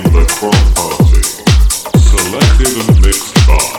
the crop party, selected and mixed by